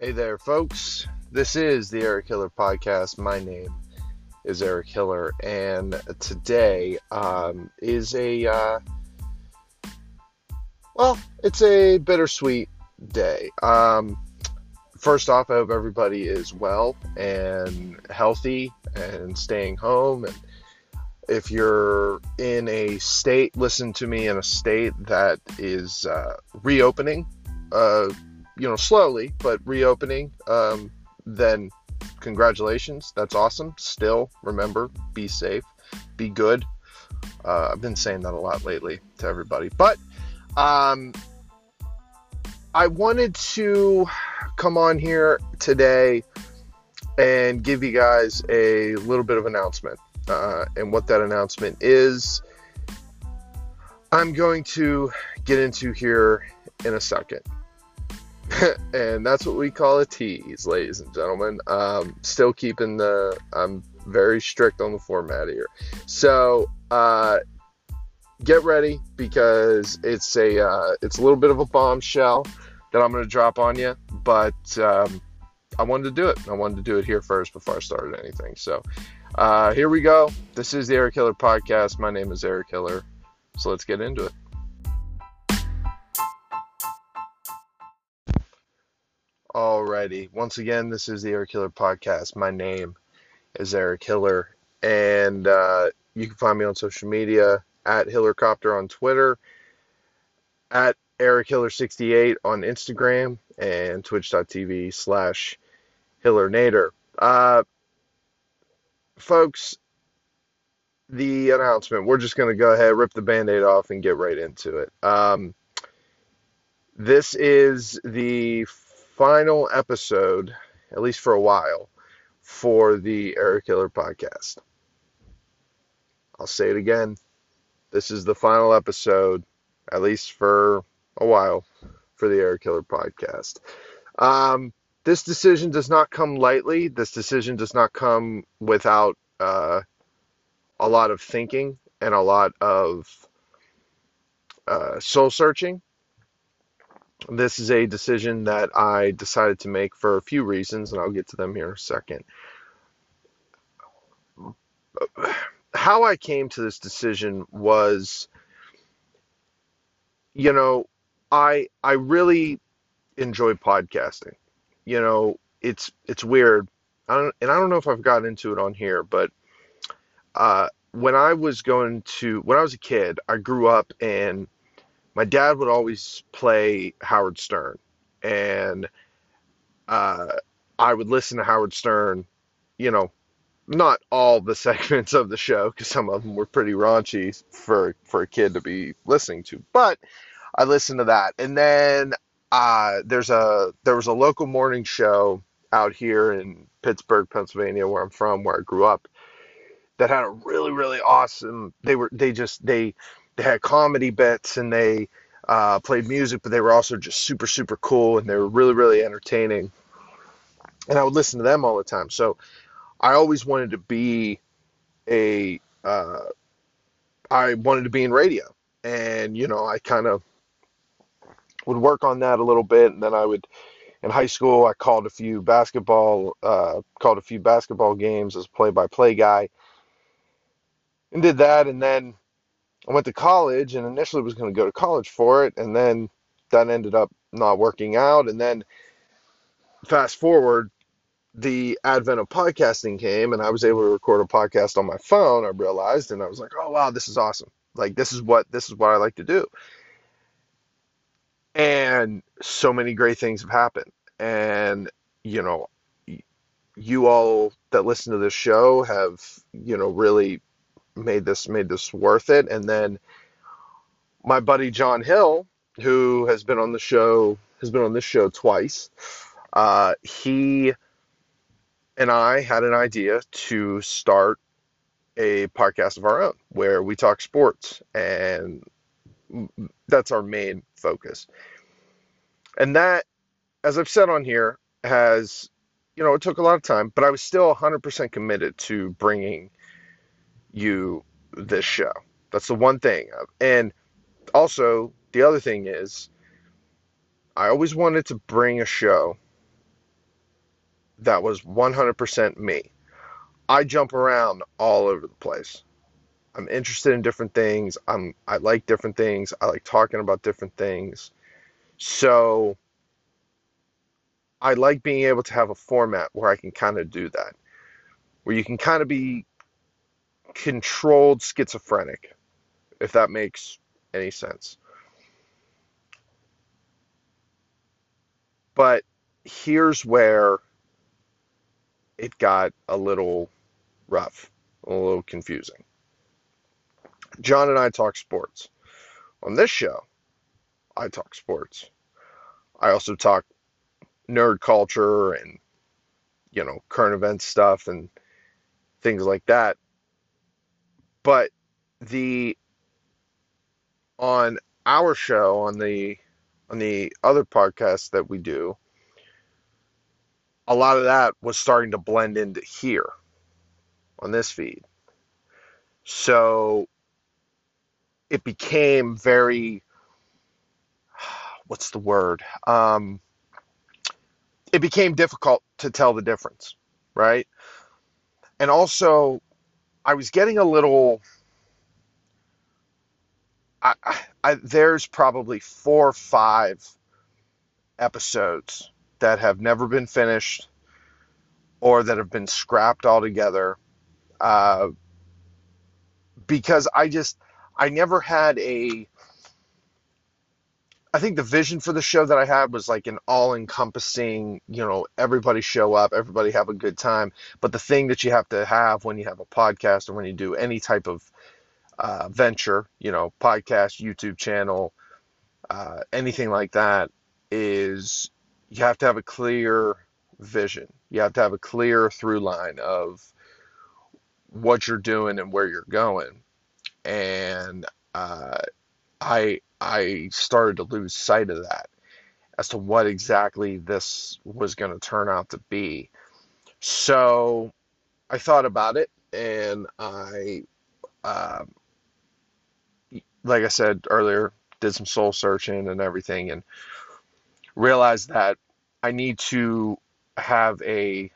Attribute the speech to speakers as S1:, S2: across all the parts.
S1: Hey there, folks. This is the Eric Hiller podcast. My name is Eric Hiller, and today um, is a uh, well, it's a bittersweet day. Um, first off, I hope everybody is well and healthy and staying home. And if you're in a state, listen to me in a state that is uh, reopening. Uh, you know, slowly, but reopening, um, then congratulations. That's awesome. Still, remember, be safe, be good. Uh, I've been saying that a lot lately to everybody. But um, I wanted to come on here today and give you guys a little bit of announcement. Uh, and what that announcement is, I'm going to get into here in a second. and that's what we call a tease, ladies and gentlemen. Um, still keeping the, I'm very strict on the format here. So, uh, get ready because it's a, uh, it's a little bit of a bombshell that I'm going to drop on you, but, um, I wanted to do it. I wanted to do it here first before I started anything. So, uh, here we go. This is the Eric Hiller podcast. My name is Eric Hiller. So let's get into it. Alrighty. Once again, this is the Eric Hiller podcast. My name is Eric Hiller, and uh, you can find me on social media at Hillercopter on Twitter, at Eric Hiller 68 on Instagram, and twitch.tv slash Hillernator. Uh, folks, the announcement, we're just going to go ahead, rip the band aid off, and get right into it. Um, this is the final episode, at least for a while, for the Eric Hiller podcast. I'll say it again. This is the final episode, at least for a while, for the Eric Hiller podcast. Um, this decision does not come lightly. This decision does not come without uh, a lot of thinking and a lot of uh, soul searching. This is a decision that I decided to make for a few reasons, and I'll get to them here in a second. How I came to this decision was, you know, I I really enjoy podcasting. You know, it's it's weird. I don't, and I don't know if I've gotten into it on here, but uh, when I was going to when I was a kid, I grew up and my dad would always play Howard Stern, and uh, I would listen to Howard Stern. You know, not all the segments of the show because some of them were pretty raunchy for for a kid to be listening to, but I listened to that, and then uh, there's a there was a local morning show out here in Pittsburgh, Pennsylvania, where I'm from, where I grew up, that had a really really awesome. They were they just they they had comedy bits and they uh, played music, but they were also just super, super cool and they were really, really entertaining. And I would listen to them all the time. So I always wanted to be a, uh, I wanted to be in radio. And, you know, I kind of would work on that a little bit. And then I would, in high school, I called a few basketball, uh, called a few basketball games as play by play guy and did that. And then I went to college and initially was going to go to college for it, and then that ended up not working out. And then fast forward, the advent of podcasting came, and I was able to record a podcast on my phone. I realized, and I was like, "Oh wow, this is awesome! Like this is what this is what I like to do." And so many great things have happened, and you know, you all that listen to this show have you know really made this made this worth it. And then my buddy John Hill, who has been on the show, has been on this show twice. Uh, he and I had an idea to start a podcast of our own where we talk sports, and that's our main focus. And that, as I've said on here, has you know it took a lot of time, but I was still 100% committed to bringing you this show. That's the one thing. And also, the other thing is, I always wanted to bring a show that was 100% me. I jump around all over the place. I'm interested in different things. I'm I like different things. I like talking about different things. So I like being able to have a format where I can kind of do that. Where you can kind of be controlled schizophrenic, if that makes any sense. But here's where it got a little rough, a little confusing. John and I talk sports. On this show, I talk sports. I also talk nerd culture and, you know, current event stuff and things like that. But the on our show on the on the other podcast that we do, a lot of that was starting to blend into here on this feed. So it became very what's the word? Um, it became difficult to tell the difference, right? And also, I was getting a little. I, I, there's probably four or five episodes that have never been finished or that have been scrapped altogether uh, because I just I never had a I think the vision for the show that I had was like an all-encompassing, you know, everybody show up, everybody have a good time. But the thing that you have to have when you have a podcast or when you do any type of uh, venture, you know, podcast, YouTube channel, uh, anything like that, is you have to have a clear vision. You have to have a clear through line of what you're doing and where you're going. And uh, I I started to lose sight of that as to what exactly this was going to turn out to be. So I thought about it, and I, uh, like I said earlier, did some soul searching and everything, and realized that I need to have a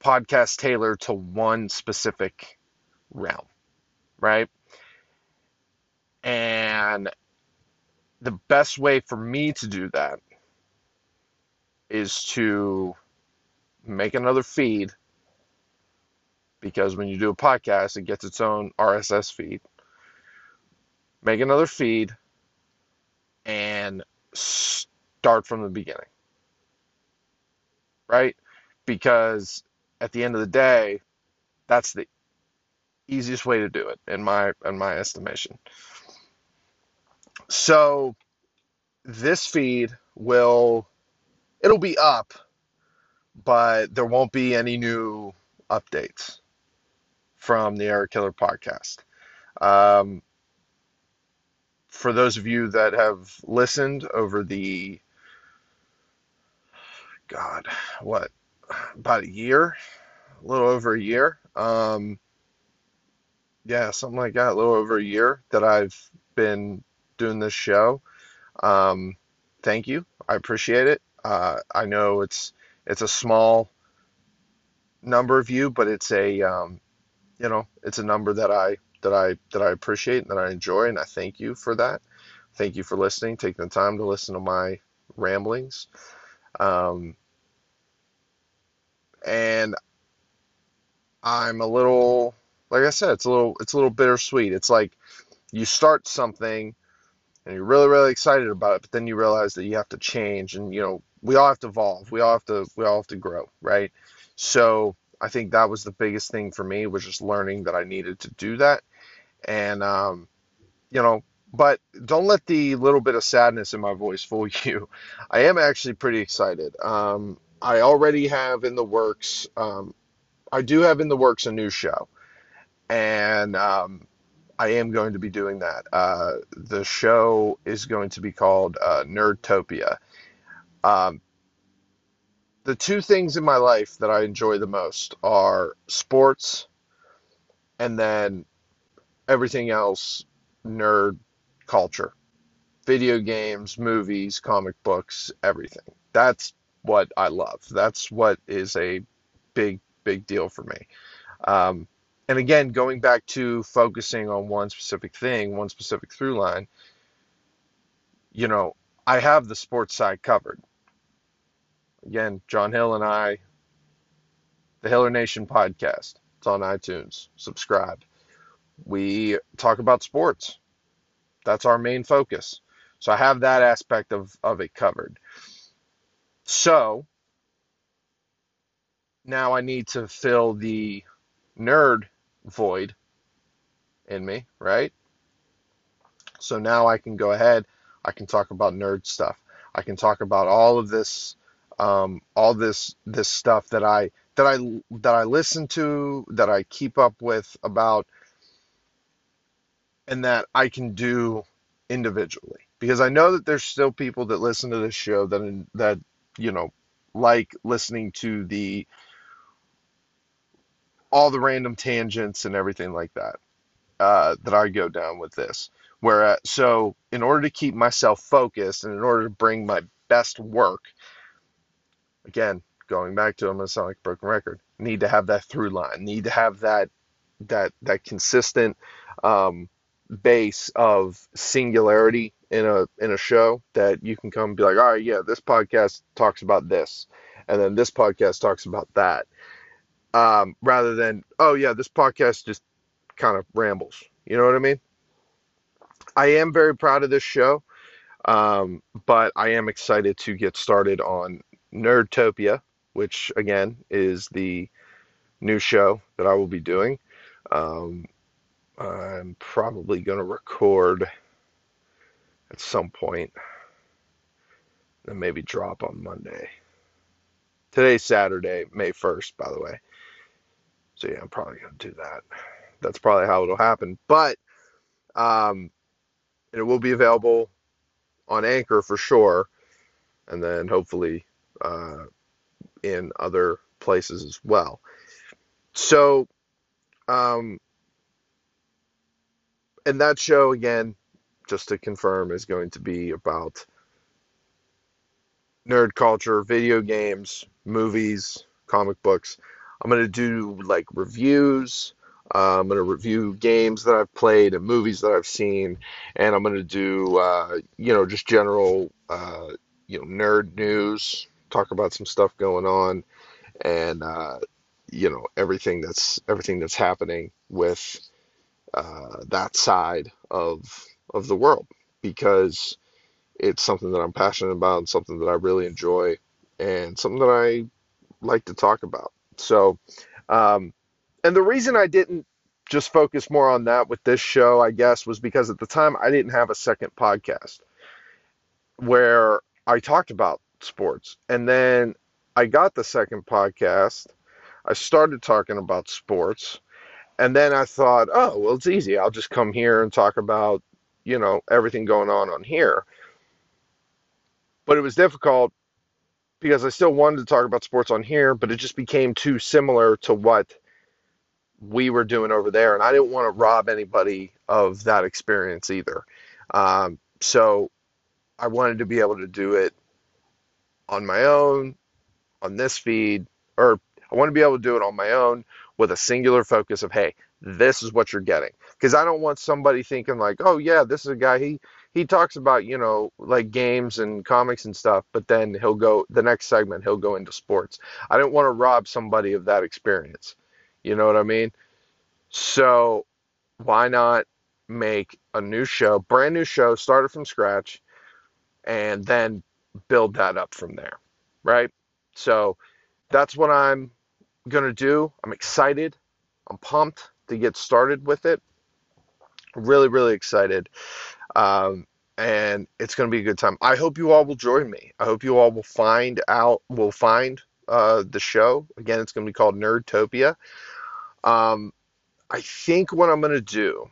S1: podcast tailored to one specific realm, right? And the best way for me to do that is to make another feed because when you do a podcast, it gets its own RSS feed. Make another feed and start from the beginning. Right? Because at the end of the day, that's the easiest way to do it in my in my estimation. So this feed will it'll be up, but there won't be any new updates from the Eric Hiller podcast. Um, for those of you that have listened over the God, what about a year, a little over a year. Um, yeah, something like that, a little over a year that I've been doing this show. Um, thank you. I appreciate it. Uh, I know it's it's a small number of you, but it's a um, you know it's a number that I that I that I appreciate and that I enjoy, and I thank you for that. Thank you for listening, taking the time to listen to my ramblings. Um, and I'm a little, like I said, it's a little, it's a little bittersweet. It's like you start something and you're really, really excited about it, but then you realize that you have to change, and you know, we all have to evolve. We all have to, we all have to grow, right? So I think that was the biggest thing for me was just learning that I needed to do that, and um, you know, but don't let the little bit of sadness in my voice fool you. I am actually pretty excited. Um, I already have in the works. Um, I do have in the works a new show, and um, I am going to be doing that. Uh, the show is going to be called uh, Nerdtopia. Um, the two things in my life that I enjoy the most are sports, and then everything else nerd culture, video games, movies, comic books, everything. That's what I love. That's what is a big, big deal for me. Um, and again, going back to focusing on one specific thing, one specific through line, you know, I have the sports side covered. Again, John Hill and I, the Hiller Nation podcast. It's on iTunes. Subscribe. We talk about sports. That's our main focus. So I have that aspect of, of it covered. So now I need to fill the nerd void in me, right? So now I can go ahead, I can talk about nerd stuff. I can talk about all of this um, all this this stuff that I that I that I listen to, that I keep up with about and that I can do individually because I know that there's still people that listen to this show that that you know like listening to the all the random tangents and everything like that uh, that I go down with this. Where so in order to keep myself focused and in order to bring my best work, again going back to I'm gonna sound like a broken record. Need to have that through line. Need to have that that that consistent um, base of singularity in a in a show that you can come and be like, all right, yeah, this podcast talks about this, and then this podcast talks about that, um, rather than oh yeah, this podcast just kind of rambles. You know what I mean? I am very proud of this show, um, but I am excited to get started on Nerdtopia, which again is the new show that I will be doing. Um, I'm probably going to record at some point and maybe drop on Monday. Today's Saturday, May 1st, by the way. So yeah, I'm probably to do that. That's probably how it'll happen. But um, it will be available on Anchor for sure. And then hopefully uh, in other places as well. So, um, and that show again, just to confirm, is going to be about nerd culture, video games, movies, comic books. I'm going to do like reviews. Uh, I'm going to review games that I've played and movies that I've seen, and I'm going to do, uh, you know, just general, uh, you know, nerd news, talk about some stuff going on, and uh, you know everything that's everything that's happening with uh, that side of of the world because it's something that I'm passionate about and something that I really enjoy and something that I like to talk about. So, um, and the reason I didn't just focus more on that with this show, I guess, was because at the time I didn't have a second podcast where I talked about sports. And then I got the second podcast. I started talking about sports. And then I thought, oh, well, it's easy. I'll just come here and talk about, you know, everything going on on here. But it was difficult because I still wanted to talk about sports on here, but it just became too similar to what we were doing over there. And I didn't want to rob anybody of that experience either. Um, so I wanted to be able to do it on my own on this feed, or I want to be able to do it on my own with a singular focus of, hey, this is what you're getting. Because I don't want somebody thinking like, oh yeah, this is a guy he he talks about you know like games and comics and stuff, but then he'll go the next segment he'll go into sports. I don't want to rob somebody of that experience. You know what I mean? So why not make a new show, brand new show, started from scratch, and then build that up from there, right? So that's what I'm to do. I'm excited. I'm pumped to get started with it. Really, really excited. Um, and it's going to be a good time. I hope you all will join me. I hope you all will find out, will find uh, the show. Again, it's going to be called Nerdtopia. Um, I think what I'm going to do.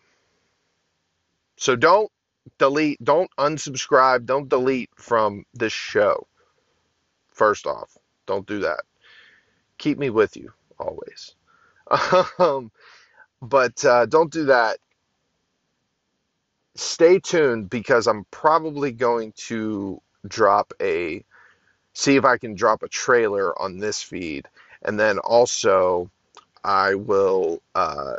S1: So don't delete, don't unsubscribe, don't delete from this show. First off, don't do that. Keep me with you always. um, but uh, don't do that. Stay tuned because I'm probably going to drop a see if I can drop a trailer on this feed, and then also I will uh,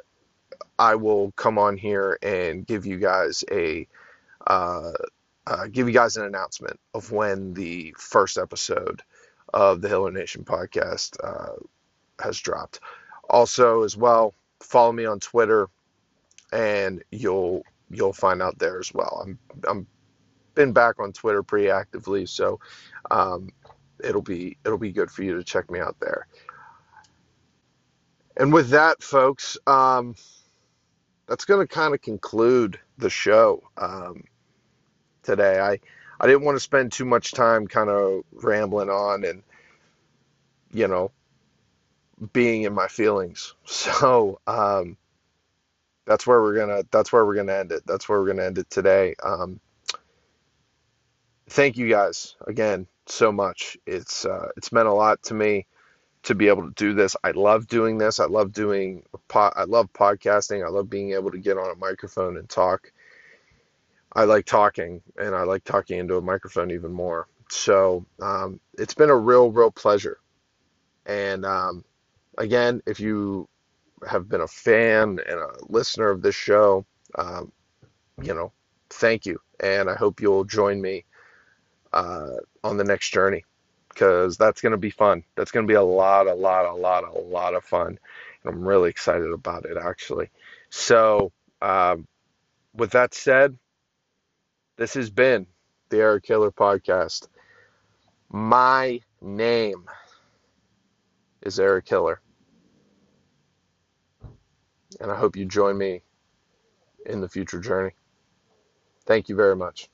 S1: I will come on here and give you guys a uh, uh, give you guys an announcement of when the first episode of the Hiller Nation podcast uh, has dropped. Also, as well, follow me on Twitter, and you'll you'll find out there as well. I'm I'm been back on Twitter pretty actively, so um, it'll be it'll be good for you to check me out there. And with that, folks, um, that's going to kind of conclude the show um, today. I I didn't want to spend too much time kind of rambling on and you know being in my feelings. So um, that's where we're gonna that's where we're gonna end it. That's where we're gonna end it today. Um, thank you guys again so much. It's uh, it's meant a lot to me to be able to do this. I love doing this. I love doing I love podcasting. I love being able to get on a microphone and talk. I like talking, and I like talking into a microphone even more. So um, it's been a real, real pleasure. And um, again, if you have been a fan and a listener of this show, um, you know, thank you. And I hope you'll join me uh, on the next journey because that's going to be fun. That's going to be a lot, a lot, a lot, a lot of fun. And I'm really excited about it, actually. So, um, with that said, this has been the Eric Hiller Podcast. My name is Eric Hiller. And I hope you join me in the future journey. Thank you very much.